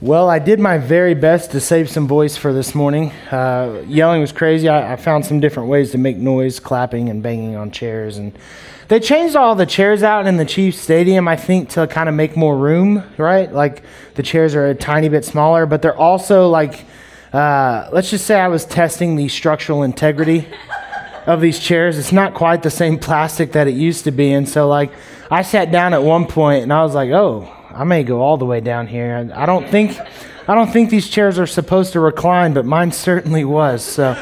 Well, I did my very best to save some voice for this morning. Uh, yelling was crazy. I, I, found some different ways to make noise, clapping and banging on chairs. And they changed all the chairs out in the Chiefs Stadium, I think, to kind of make more room, right? Like the chairs are a tiny bit smaller, but they're also like, uh, let's just say I was testing the structural integrity of these chairs. It's not quite the same plastic that it used to be. And so, like, I sat down at one point and I was like, oh, I may go all the way down here. I don't think, I don't think these chairs are supposed to recline, but mine certainly was. So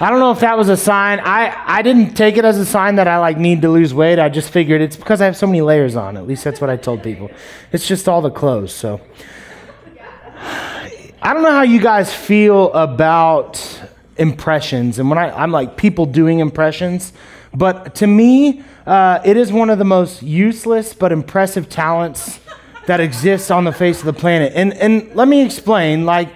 I don't know if that was a sign. I, I didn't take it as a sign that I like need to lose weight. I just figured it's because I have so many layers on. At least that's what I told people. It's just all the clothes. So I don't know how you guys feel about impressions. And when I, I'm like people doing impressions, but to me, uh, it is one of the most useless but impressive talents that exists on the face of the planet. And, and let me explain like,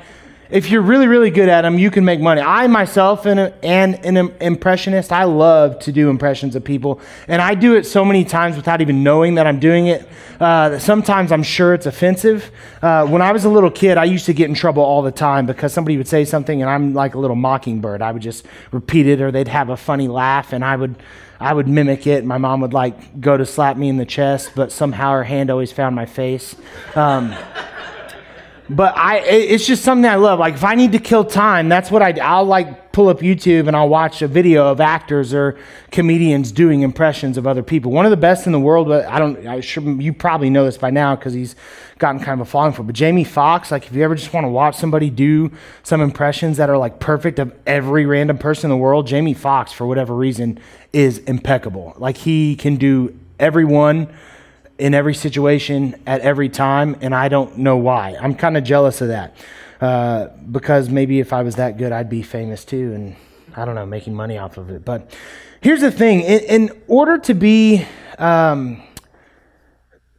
if you're really, really good at them, you can make money. I myself am an, an impressionist. I love to do impressions of people, and I do it so many times without even knowing that I'm doing it. Uh, sometimes I'm sure it's offensive. Uh, when I was a little kid, I used to get in trouble all the time because somebody would say something, and I'm like a little mockingbird. I would just repeat it, or they'd have a funny laugh, and I would I would mimic it. My mom would like go to slap me in the chest, but somehow her hand always found my face. Um, but I, it's just something I love. Like if I need to kill time, that's what I. I'll like pull up YouTube and I'll watch a video of actors or comedians doing impressions of other people. One of the best in the world, but I don't. I sure you probably know this by now because he's gotten kind of a following for. But Jamie Foxx, like if you ever just want to watch somebody do some impressions that are like perfect of every random person in the world, Jamie Foxx, for whatever reason, is impeccable. Like he can do everyone in every situation at every time, and I don't know why. I'm kind of jealous of that uh, because maybe if I was that good, I'd be famous too, and I don't know, making money off of it. But here's the thing: in, in order to be um,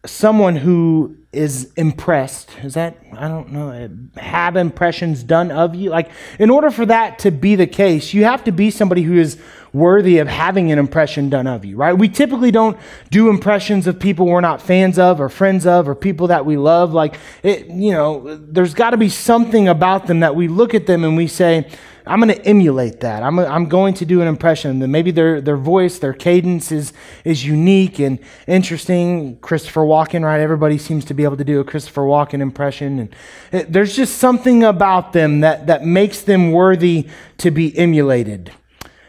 someone who is impressed, is that I don't know, eh, have impressions done of you? Like, in order for that to be the case, you have to be somebody who is worthy of having an impression done of you, right? We typically don't do impressions of people we're not fans of or friends of or people that we love. Like, it, you know, there's got to be something about them that we look at them and we say, I'm going to emulate that. I'm, I'm going to do an impression. That maybe their, their voice, their cadence is, is unique and interesting. Christopher Walken, right? Everybody seems to be able to do a Christopher Walken impression. And it, there's just something about them that, that makes them worthy to be emulated.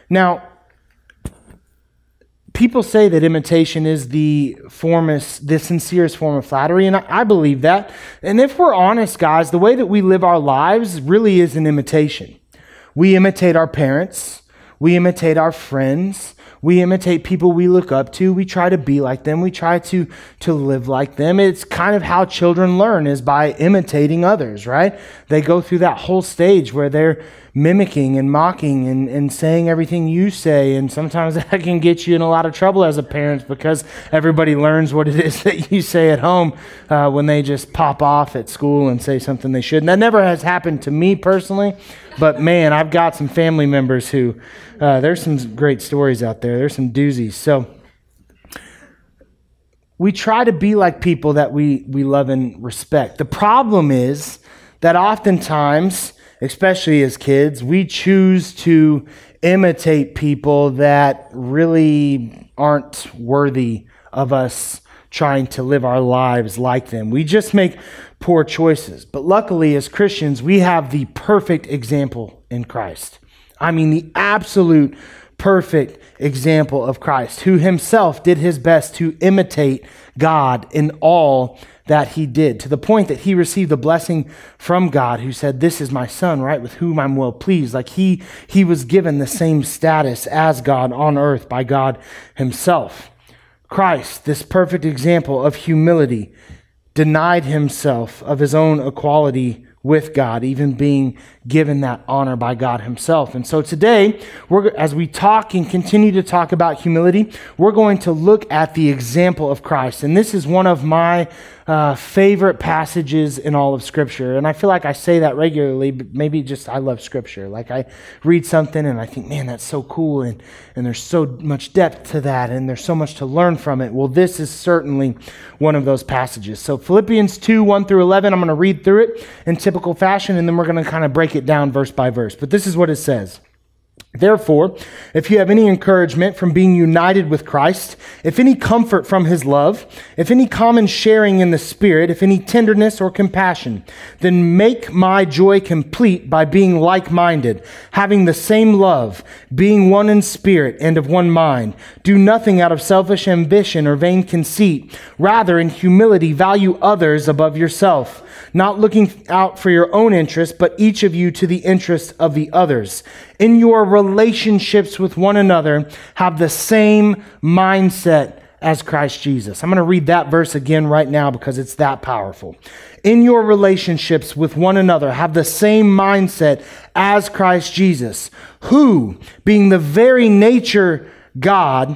Now, people say that imitation is the formest, the sincerest form of flattery, and I, I believe that. And if we're honest, guys, the way that we live our lives really is an imitation. We imitate our parents, we imitate our friends, we imitate people we look up to. We try to be like them. We try to, to live like them. It's kind of how children learn is by imitating others, right? They go through that whole stage where they're mimicking and mocking and, and saying everything you say. And sometimes that can get you in a lot of trouble as a parent because everybody learns what it is that you say at home uh, when they just pop off at school and say something they shouldn't. That never has happened to me personally, but man, I've got some family members who, uh, there's some great stories out there. There's some doozies. So, we try to be like people that we, we love and respect. The problem is that oftentimes especially as kids, we choose to imitate people that really aren't worthy of us trying to live our lives like them. We just make poor choices. But luckily, as Christians, we have the perfect example in Christ. I mean, the absolute perfect example of Christ, who himself did his best to imitate God in all that he did, to the point that he received a blessing from God who said, This is my son, right, with whom I'm well pleased. Like he, he was given the same status as God on earth by God himself. Christ, this perfect example of humility, denied himself of his own equality with God, even being given that honor by God Himself. And so today, we're, as we talk and continue to talk about humility, we're going to look at the example of Christ. And this is one of my uh, favorite passages in all of Scripture. And I feel like I say that regularly, but maybe just I love Scripture. Like I read something and I think, man, that's so cool. And, and there's so much depth to that. And there's so much to learn from it. Well, this is certainly one of those passages. So Philippians 2 1 through 11, I'm going to read through it in typical fashion. And then we're going to kind of break it down verse by verse. But this is what it says. Therefore, if you have any encouragement from being united with Christ, if any comfort from his love, if any common sharing in the Spirit, if any tenderness or compassion, then make my joy complete by being like minded, having the same love, being one in spirit and of one mind. Do nothing out of selfish ambition or vain conceit. Rather, in humility, value others above yourself not looking out for your own interest, but each of you to the interest of the others. In your relationships with one another, have the same mindset as Christ Jesus. I'm going to read that verse again right now because it's that powerful. In your relationships with one another, have the same mindset as Christ Jesus, who, being the very nature God,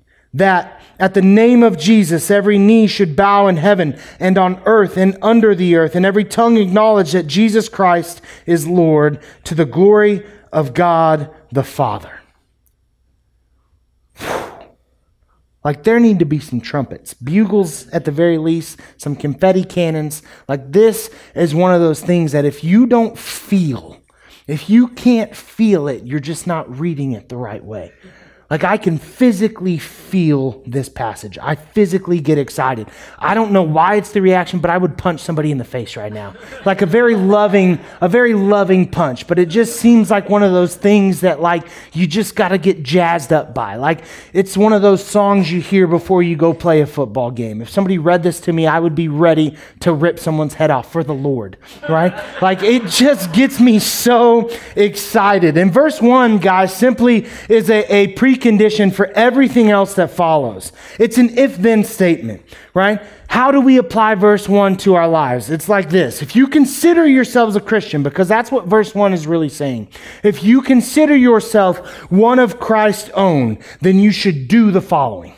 That at the name of Jesus, every knee should bow in heaven and on earth and under the earth, and every tongue acknowledge that Jesus Christ is Lord to the glory of God the Father. Like, there need to be some trumpets, bugles at the very least, some confetti cannons. Like, this is one of those things that if you don't feel, if you can't feel it, you're just not reading it the right way. Like I can physically feel this passage. I physically get excited. I don't know why it's the reaction, but I would punch somebody in the face right now. Like a very loving, a very loving punch. But it just seems like one of those things that like you just got to get jazzed up by. Like it's one of those songs you hear before you go play a football game. If somebody read this to me, I would be ready to rip someone's head off for the Lord, right? like it just gets me so excited. And verse 1, guys, simply is a, a pre precondition for everything else that follows. It's an if then statement, right? How do we apply verse 1 to our lives? It's like this. If you consider yourselves a Christian, because that's what verse 1 is really saying, if you consider yourself one of Christ's own, then you should do the following.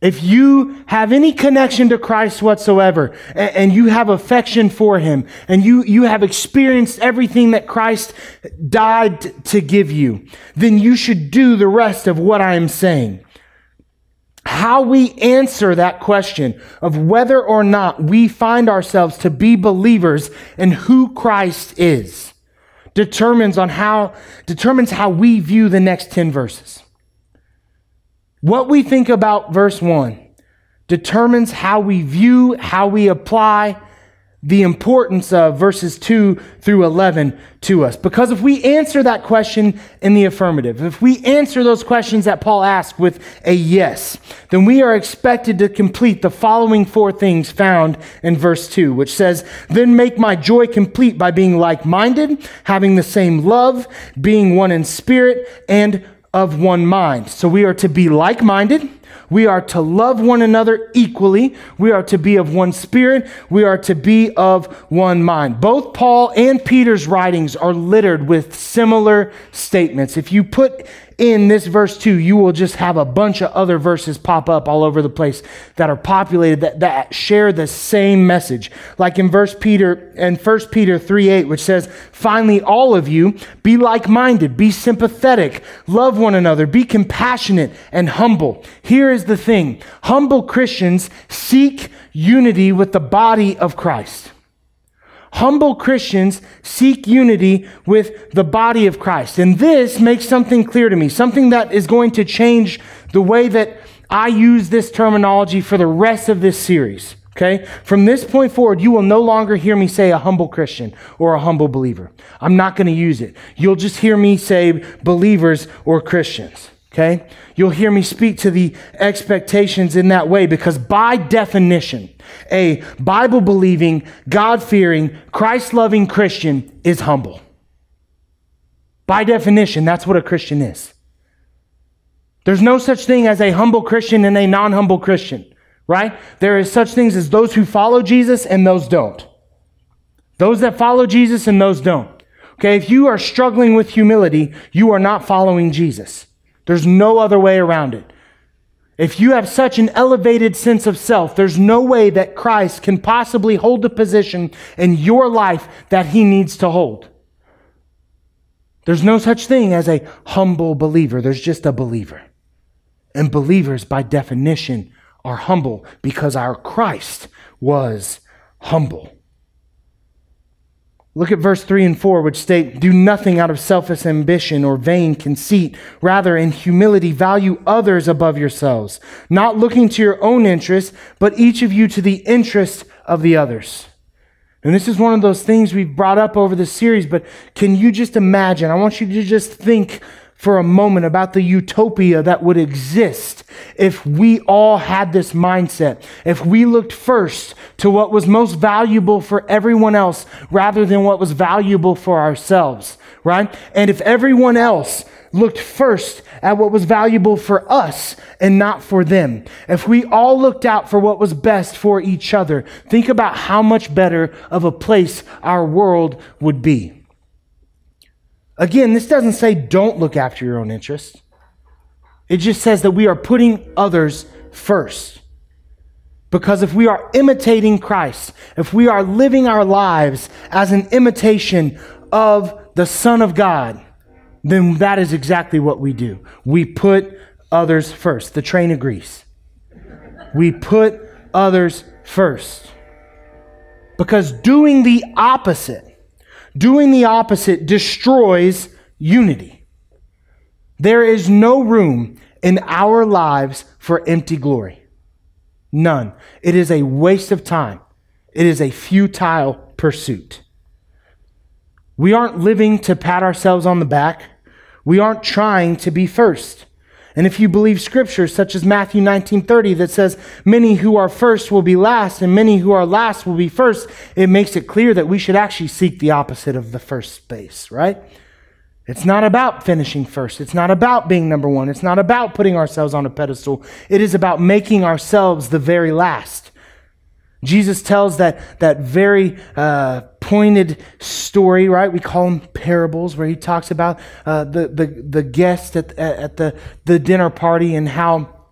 If you have any connection to Christ whatsoever and, and, you have affection for him and you, you have experienced everything that Christ died to give you, then you should do the rest of what I am saying. How we answer that question of whether or not we find ourselves to be believers in who Christ is determines on how, determines how we view the next 10 verses. What we think about verse 1 determines how we view, how we apply the importance of verses 2 through 11 to us. Because if we answer that question in the affirmative, if we answer those questions that Paul asked with a yes, then we are expected to complete the following four things found in verse 2, which says, Then make my joy complete by being like minded, having the same love, being one in spirit, and of one mind. So we are to be like minded. We are to love one another equally. We are to be of one spirit. We are to be of one mind. Both Paul and Peter's writings are littered with similar statements. If you put in this verse 2, you will just have a bunch of other verses pop up all over the place that are populated that, that share the same message. Like in verse Peter and 1 Peter 3 8, which says, Finally, all of you, be like minded, be sympathetic, love one another, be compassionate and humble. Here is the thing humble Christians seek unity with the body of Christ. Humble Christians seek unity with the body of Christ. And this makes something clear to me, something that is going to change the way that I use this terminology for the rest of this series. Okay? From this point forward, you will no longer hear me say a humble Christian or a humble believer. I'm not going to use it. You'll just hear me say believers or Christians. Okay? You'll hear me speak to the expectations in that way because, by definition, a Bible believing, God fearing, Christ loving Christian is humble. By definition, that's what a Christian is. There's no such thing as a humble Christian and a non humble Christian, right? There is such things as those who follow Jesus and those don't. Those that follow Jesus and those don't. Okay, if you are struggling with humility, you are not following Jesus. There's no other way around it. If you have such an elevated sense of self, there's no way that Christ can possibly hold the position in your life that he needs to hold. There's no such thing as a humble believer, there's just a believer. And believers, by definition, are humble because our Christ was humble. Look at verse 3 and 4, which state, Do nothing out of selfish ambition or vain conceit. Rather, in humility, value others above yourselves, not looking to your own interests, but each of you to the interest of the others. And this is one of those things we've brought up over the series, but can you just imagine? I want you to just think for a moment about the utopia that would exist if we all had this mindset, if we looked first to what was most valuable for everyone else rather than what was valuable for ourselves, right? And if everyone else looked first at what was valuable for us and not for them. If we all looked out for what was best for each other, think about how much better of a place our world would be. Again, this doesn't say don't look after your own interests. It just says that we are putting others first. Because if we are imitating Christ, if we are living our lives as an imitation of the Son of God, then that is exactly what we do. We put others first. The train agrees. We put others first. Because doing the opposite Doing the opposite destroys unity. There is no room in our lives for empty glory. None. It is a waste of time. It is a futile pursuit. We aren't living to pat ourselves on the back. We aren't trying to be first. And if you believe scriptures such as Matthew 19:30 that says many who are first will be last and many who are last will be first, it makes it clear that we should actually seek the opposite of the first space, right? It's not about finishing first. It's not about being number 1. It's not about putting ourselves on a pedestal. It is about making ourselves the very last. Jesus tells that, that very uh, pointed story, right? We call them parables, where he talks about uh, the, the, the guest at, at the, the dinner party and how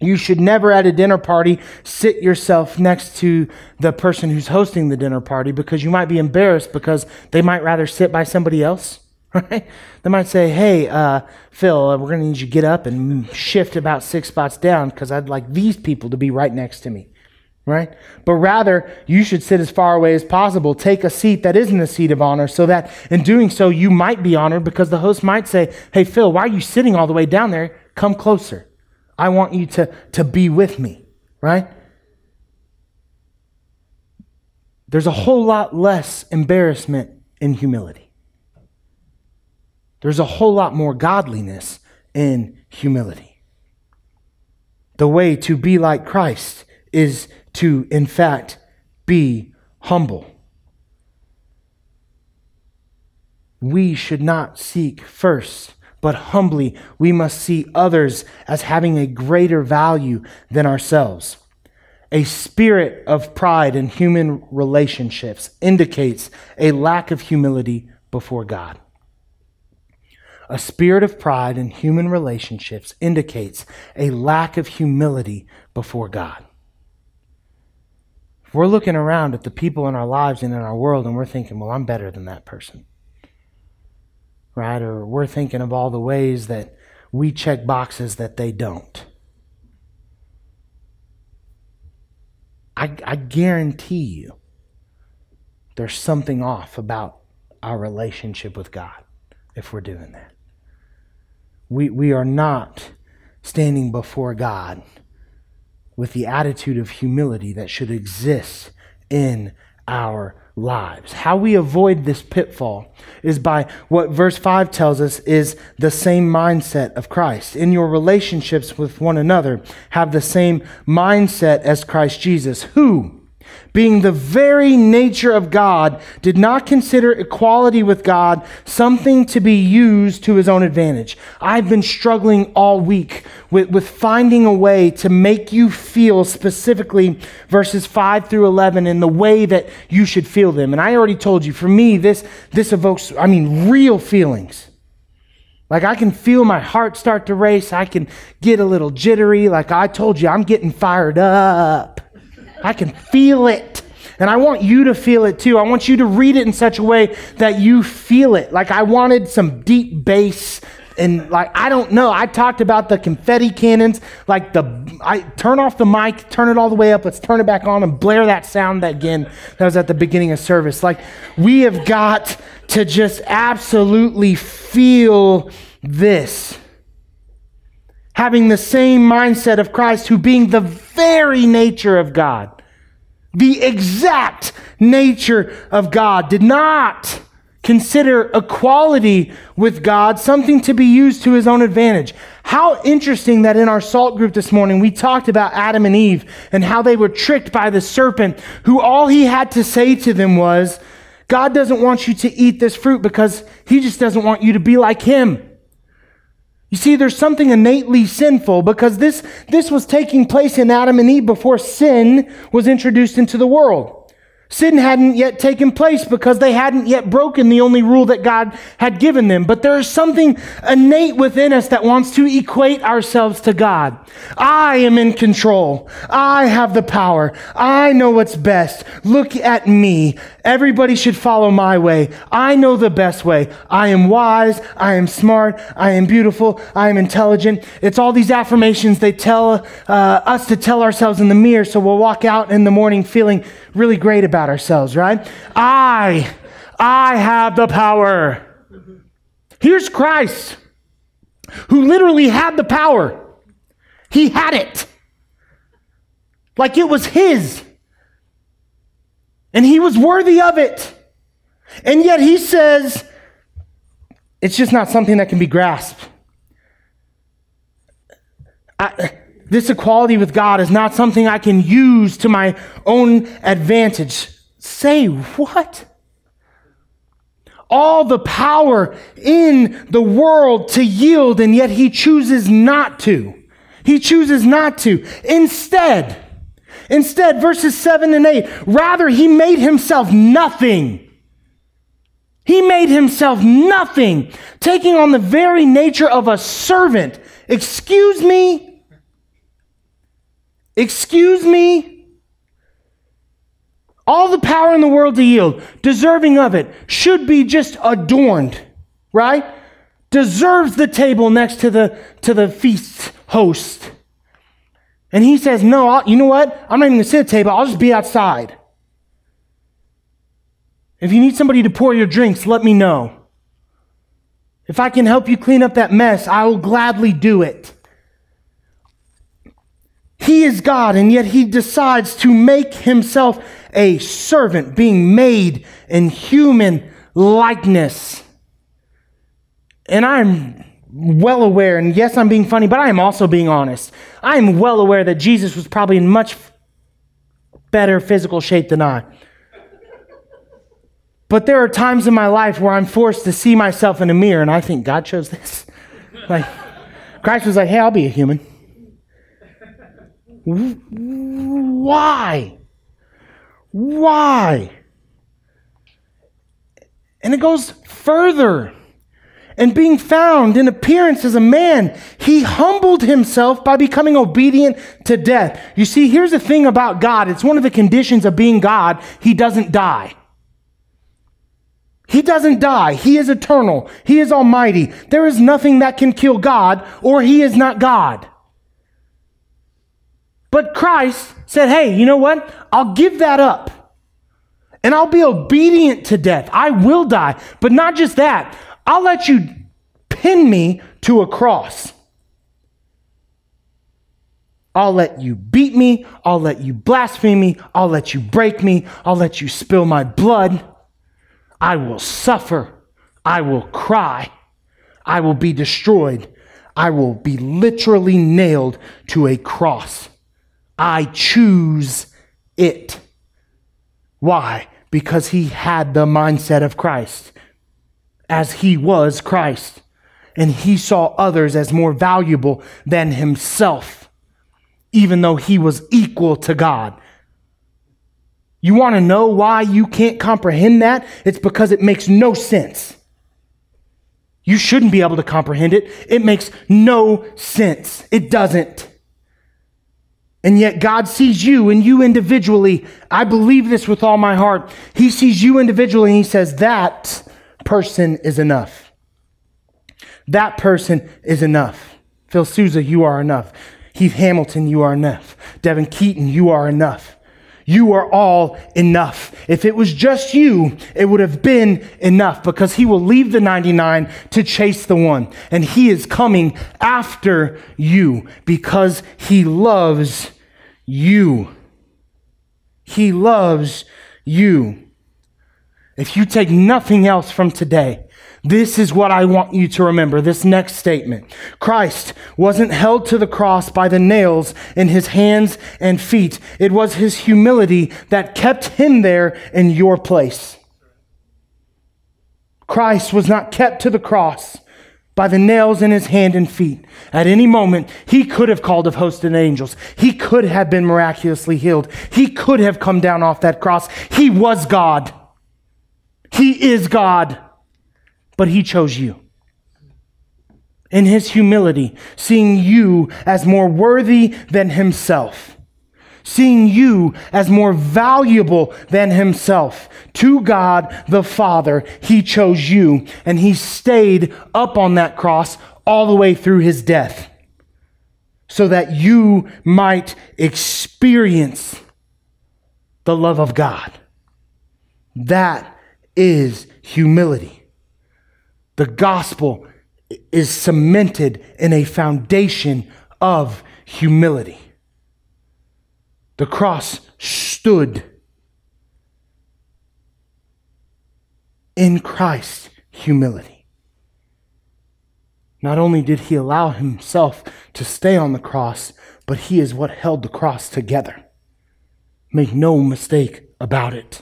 you should never at a dinner party sit yourself next to the person who's hosting the dinner party because you might be embarrassed because they might rather sit by somebody else. Right? They might say, "Hey, uh, Phil, uh, we're going to need you to get up and shift about six spots down because I'd like these people to be right next to me." right? But rather, you should sit as far away as possible. Take a seat that isn't a seat of honor so that in doing so, you might be honored because the host might say, Hey, Phil, why are you sitting all the way down there? Come closer. I want you to, to be with me, right? There's a whole lot less embarrassment in humility. There's a whole lot more godliness in humility. The way to be like Christ is to, in fact, be humble. We should not seek first, but humbly we must see others as having a greater value than ourselves. A spirit of pride in human relationships indicates a lack of humility before God. A spirit of pride in human relationships indicates a lack of humility before God. If we're looking around at the people in our lives and in our world and we're thinking, well, I'm better than that person, right? Or we're thinking of all the ways that we check boxes that they don't. I, I guarantee you there's something off about our relationship with God if we're doing that. We, we are not standing before God with the attitude of humility that should exist in our lives. How we avoid this pitfall is by what verse 5 tells us is the same mindset of Christ. In your relationships with one another, have the same mindset as Christ Jesus, who being the very nature of God, did not consider equality with God something to be used to his own advantage. I've been struggling all week with, with finding a way to make you feel specifically verses 5 through 11 in the way that you should feel them. And I already told you, for me, this, this evokes, I mean, real feelings. Like I can feel my heart start to race. I can get a little jittery. Like I told you, I'm getting fired up. I can feel it. And I want you to feel it too. I want you to read it in such a way that you feel it. Like I wanted some deep bass and like I don't know. I talked about the confetti cannons, like the I turn off the mic, turn it all the way up, let's turn it back on and blare that sound again that was at the beginning of service. Like we have got to just absolutely feel this having the same mindset of Christ, who being the very nature of God, the exact nature of God, did not consider equality with God something to be used to his own advantage. How interesting that in our salt group this morning we talked about Adam and Eve and how they were tricked by the serpent, who all he had to say to them was, God doesn't want you to eat this fruit because he just doesn't want you to be like him. You see, there's something innately sinful because this, this was taking place in Adam and Eve before sin was introduced into the world. Sin hadn't yet taken place because they hadn't yet broken the only rule that God had given them. But there is something innate within us that wants to equate ourselves to God. I am in control. I have the power. I know what's best. Look at me. Everybody should follow my way. I know the best way. I am wise. I am smart. I am beautiful. I am intelligent. It's all these affirmations they tell uh, us to tell ourselves in the mirror so we'll walk out in the morning feeling really great about ourselves, right? I, I have the power. Here's Christ, who literally had the power. He had it. Like it was his. And he was worthy of it. And yet he says, it's just not something that can be grasped. I, this equality with God is not something I can use to my own advantage. Say what? All the power in the world to yield, and yet he chooses not to. He chooses not to. Instead, instead, verses 7 and 8, rather, he made himself nothing. He made himself nothing, taking on the very nature of a servant. Excuse me? Excuse me? All the power in the world to yield, deserving of it, should be just adorned, right? Deserves the table next to the, to the feast host. And he says, No, I'll, you know what? I'm not even going to sit at the table. I'll just be outside. If you need somebody to pour your drinks, let me know. If I can help you clean up that mess, I will gladly do it. He is God, and yet he decides to make himself a servant, being made in human likeness. And I'm well aware, and yes, I'm being funny, but I am also being honest. I am well aware that Jesus was probably in much better physical shape than I. But there are times in my life where I'm forced to see myself in a mirror, and I think God chose this. Like, Christ was like, hey, I'll be a human. Why? Why? And it goes further. And being found in appearance as a man, he humbled himself by becoming obedient to death. You see, here's the thing about God it's one of the conditions of being God, he doesn't die. He doesn't die. He is eternal. He is almighty. There is nothing that can kill God, or he is not God. But Christ said, hey, you know what? I'll give that up. And I'll be obedient to death. I will die. But not just that, I'll let you pin me to a cross. I'll let you beat me. I'll let you blaspheme me. I'll let you break me. I'll let you spill my blood. I will suffer. I will cry. I will be destroyed. I will be literally nailed to a cross. I choose it. Why? Because he had the mindset of Christ, as he was Christ. And he saw others as more valuable than himself, even though he was equal to God. You want to know why you can't comprehend that? It's because it makes no sense. You shouldn't be able to comprehend it. It makes no sense. It doesn't. And yet God sees you and you individually. I believe this with all my heart. He sees you individually and he says, that person is enough. That person is enough. Phil Souza, you are enough. Heath Hamilton, you are enough. Devin Keaton, you are enough. You are all enough. If it was just you, it would have been enough because he will leave the 99 to chase the one. And he is coming after you because he loves you. He loves you. If you take nothing else from today, this is what I want you to remember. This next statement. Christ wasn't held to the cross by the nails in his hands and feet. It was his humility that kept him there in your place. Christ was not kept to the cross by the nails in his hand and feet. At any moment, he could have called a host of angels. He could have been miraculously healed. He could have come down off that cross. He was God. He is God but he chose you. In his humility, seeing you as more worthy than himself, seeing you as more valuable than himself. To God the Father, he chose you, and he stayed up on that cross all the way through his death so that you might experience the love of God. That is humility. The gospel is cemented in a foundation of humility. The cross stood in Christ's humility. Not only did he allow himself to stay on the cross, but he is what held the cross together. Make no mistake about it.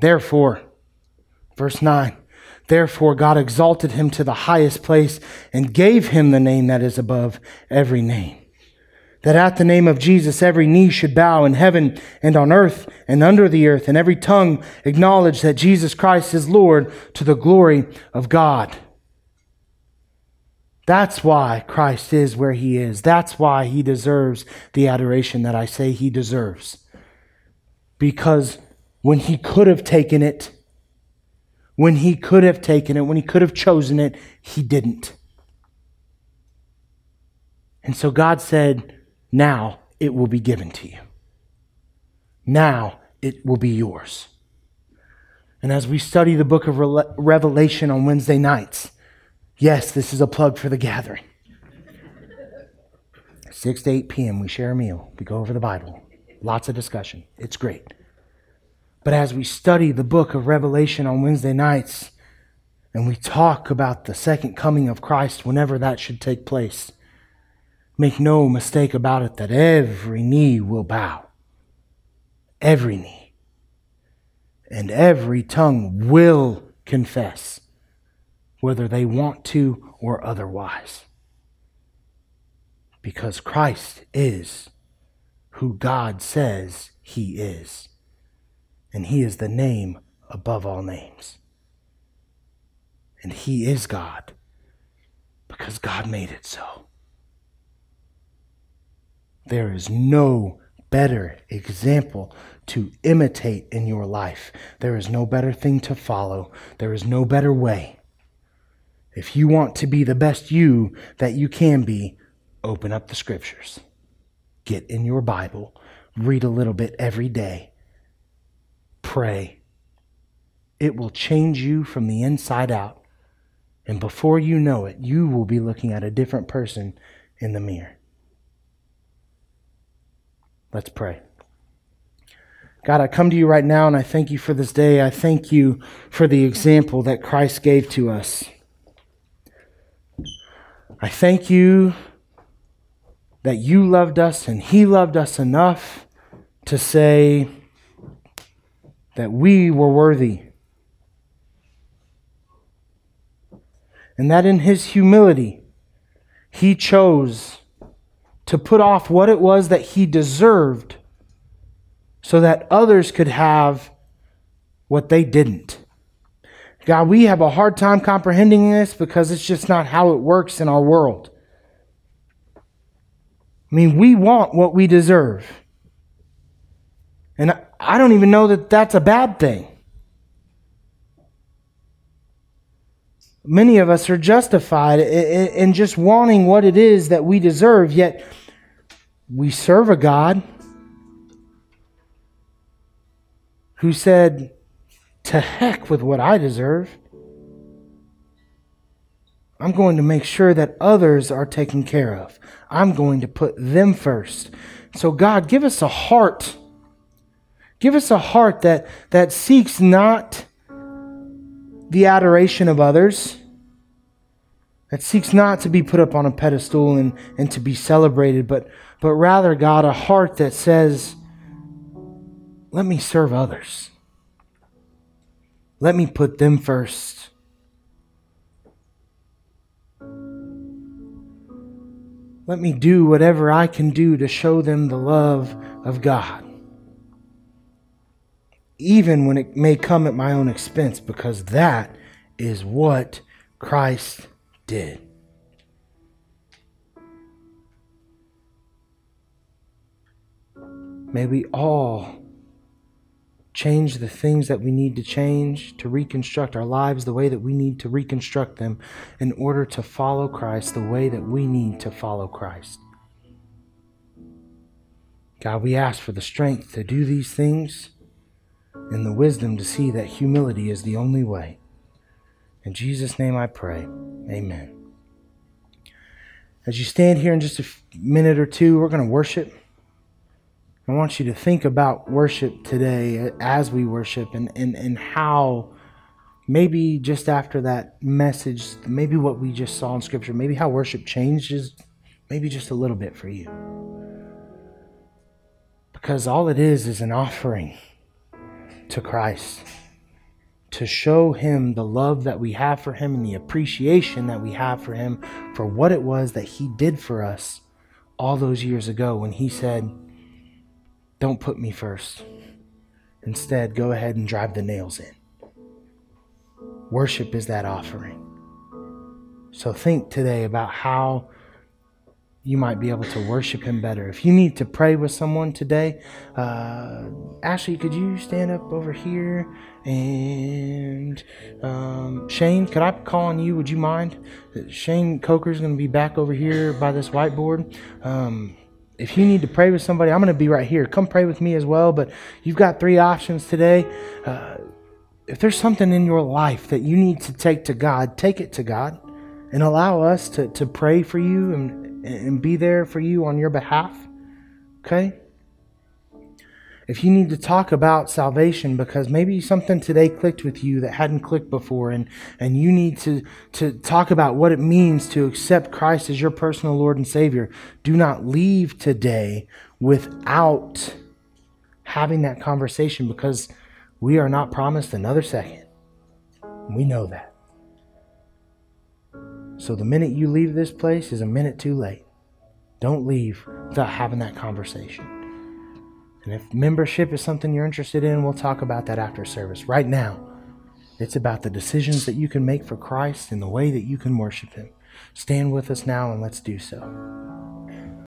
Therefore, verse 9 Therefore, God exalted him to the highest place and gave him the name that is above every name. That at the name of Jesus every knee should bow in heaven and on earth and under the earth, and every tongue acknowledge that Jesus Christ is Lord to the glory of God. That's why Christ is where he is. That's why he deserves the adoration that I say he deserves. Because when he could have taken it, when he could have taken it, when he could have chosen it, he didn't. And so God said, Now it will be given to you. Now it will be yours. And as we study the book of Revelation on Wednesday nights, yes, this is a plug for the gathering. 6 to 8 p.m., we share a meal. We go over the Bible. Lots of discussion. It's great. But as we study the book of Revelation on Wednesday nights, and we talk about the second coming of Christ whenever that should take place, make no mistake about it that every knee will bow. Every knee. And every tongue will confess, whether they want to or otherwise. Because Christ is who God says he is and he is the name above all names. And he is God because God made it so. There is no better example to imitate in your life. There is no better thing to follow. There is no better way. If you want to be the best you that you can be, open up the scriptures. Get in your Bible. Read a little bit every day pray. It will change you from the inside out. And before you know it, you will be looking at a different person in the mirror. Let's pray. God, I come to you right now and I thank you for this day. I thank you for the example that Christ gave to us. I thank you that you loved us and he loved us enough to say that we were worthy. And that in his humility, he chose to put off what it was that he deserved so that others could have what they didn't. God, we have a hard time comprehending this because it's just not how it works in our world. I mean, we want what we deserve. And I don't even know that that's a bad thing. Many of us are justified in just wanting what it is that we deserve, yet we serve a God who said, To heck with what I deserve. I'm going to make sure that others are taken care of. I'm going to put them first. So, God, give us a heart. Give us a heart that, that seeks not the adoration of others, that seeks not to be put up on a pedestal and, and to be celebrated, but, but rather, God, a heart that says, let me serve others. Let me put them first. Let me do whatever I can do to show them the love of God. Even when it may come at my own expense, because that is what Christ did. May we all change the things that we need to change to reconstruct our lives the way that we need to reconstruct them in order to follow Christ the way that we need to follow Christ. God, we ask for the strength to do these things and the wisdom to see that humility is the only way. In Jesus' name I pray. Amen. As you stand here in just a minute or two, we're going to worship. I want you to think about worship today as we worship and, and, and how maybe just after that message, maybe what we just saw in Scripture, maybe how worship changes, maybe just a little bit for you. Because all it is is an offering to Christ to show him the love that we have for him and the appreciation that we have for him for what it was that he did for us all those years ago when he said, don't put me first. Instead, go ahead and drive the nails in. Worship is that offering. So think today about how you might be able to worship Him better. If you need to pray with someone today, uh, Ashley, could you stand up over here? And um, Shane, could I call on you? Would you mind? Shane Coker is going to be back over here by this whiteboard. Um, if you need to pray with somebody, I'm going to be right here. Come pray with me as well. But you've got three options today. Uh, if there's something in your life that you need to take to God, take it to God and allow us to, to pray for you and, and be there for you on your behalf. Okay? if you need to talk about salvation because maybe something today clicked with you that hadn't clicked before and, and you need to, to talk about what it means to accept Christ as your personal Lord and Savior, do not leave today without having that conversation because we are not promised another second. We know that. So the minute you leave this place is a minute too late. Don't leave without having that conversation. And if membership is something you're interested in, we'll talk about that after service. Right now, it's about the decisions that you can make for Christ and the way that you can worship Him. Stand with us now and let's do so.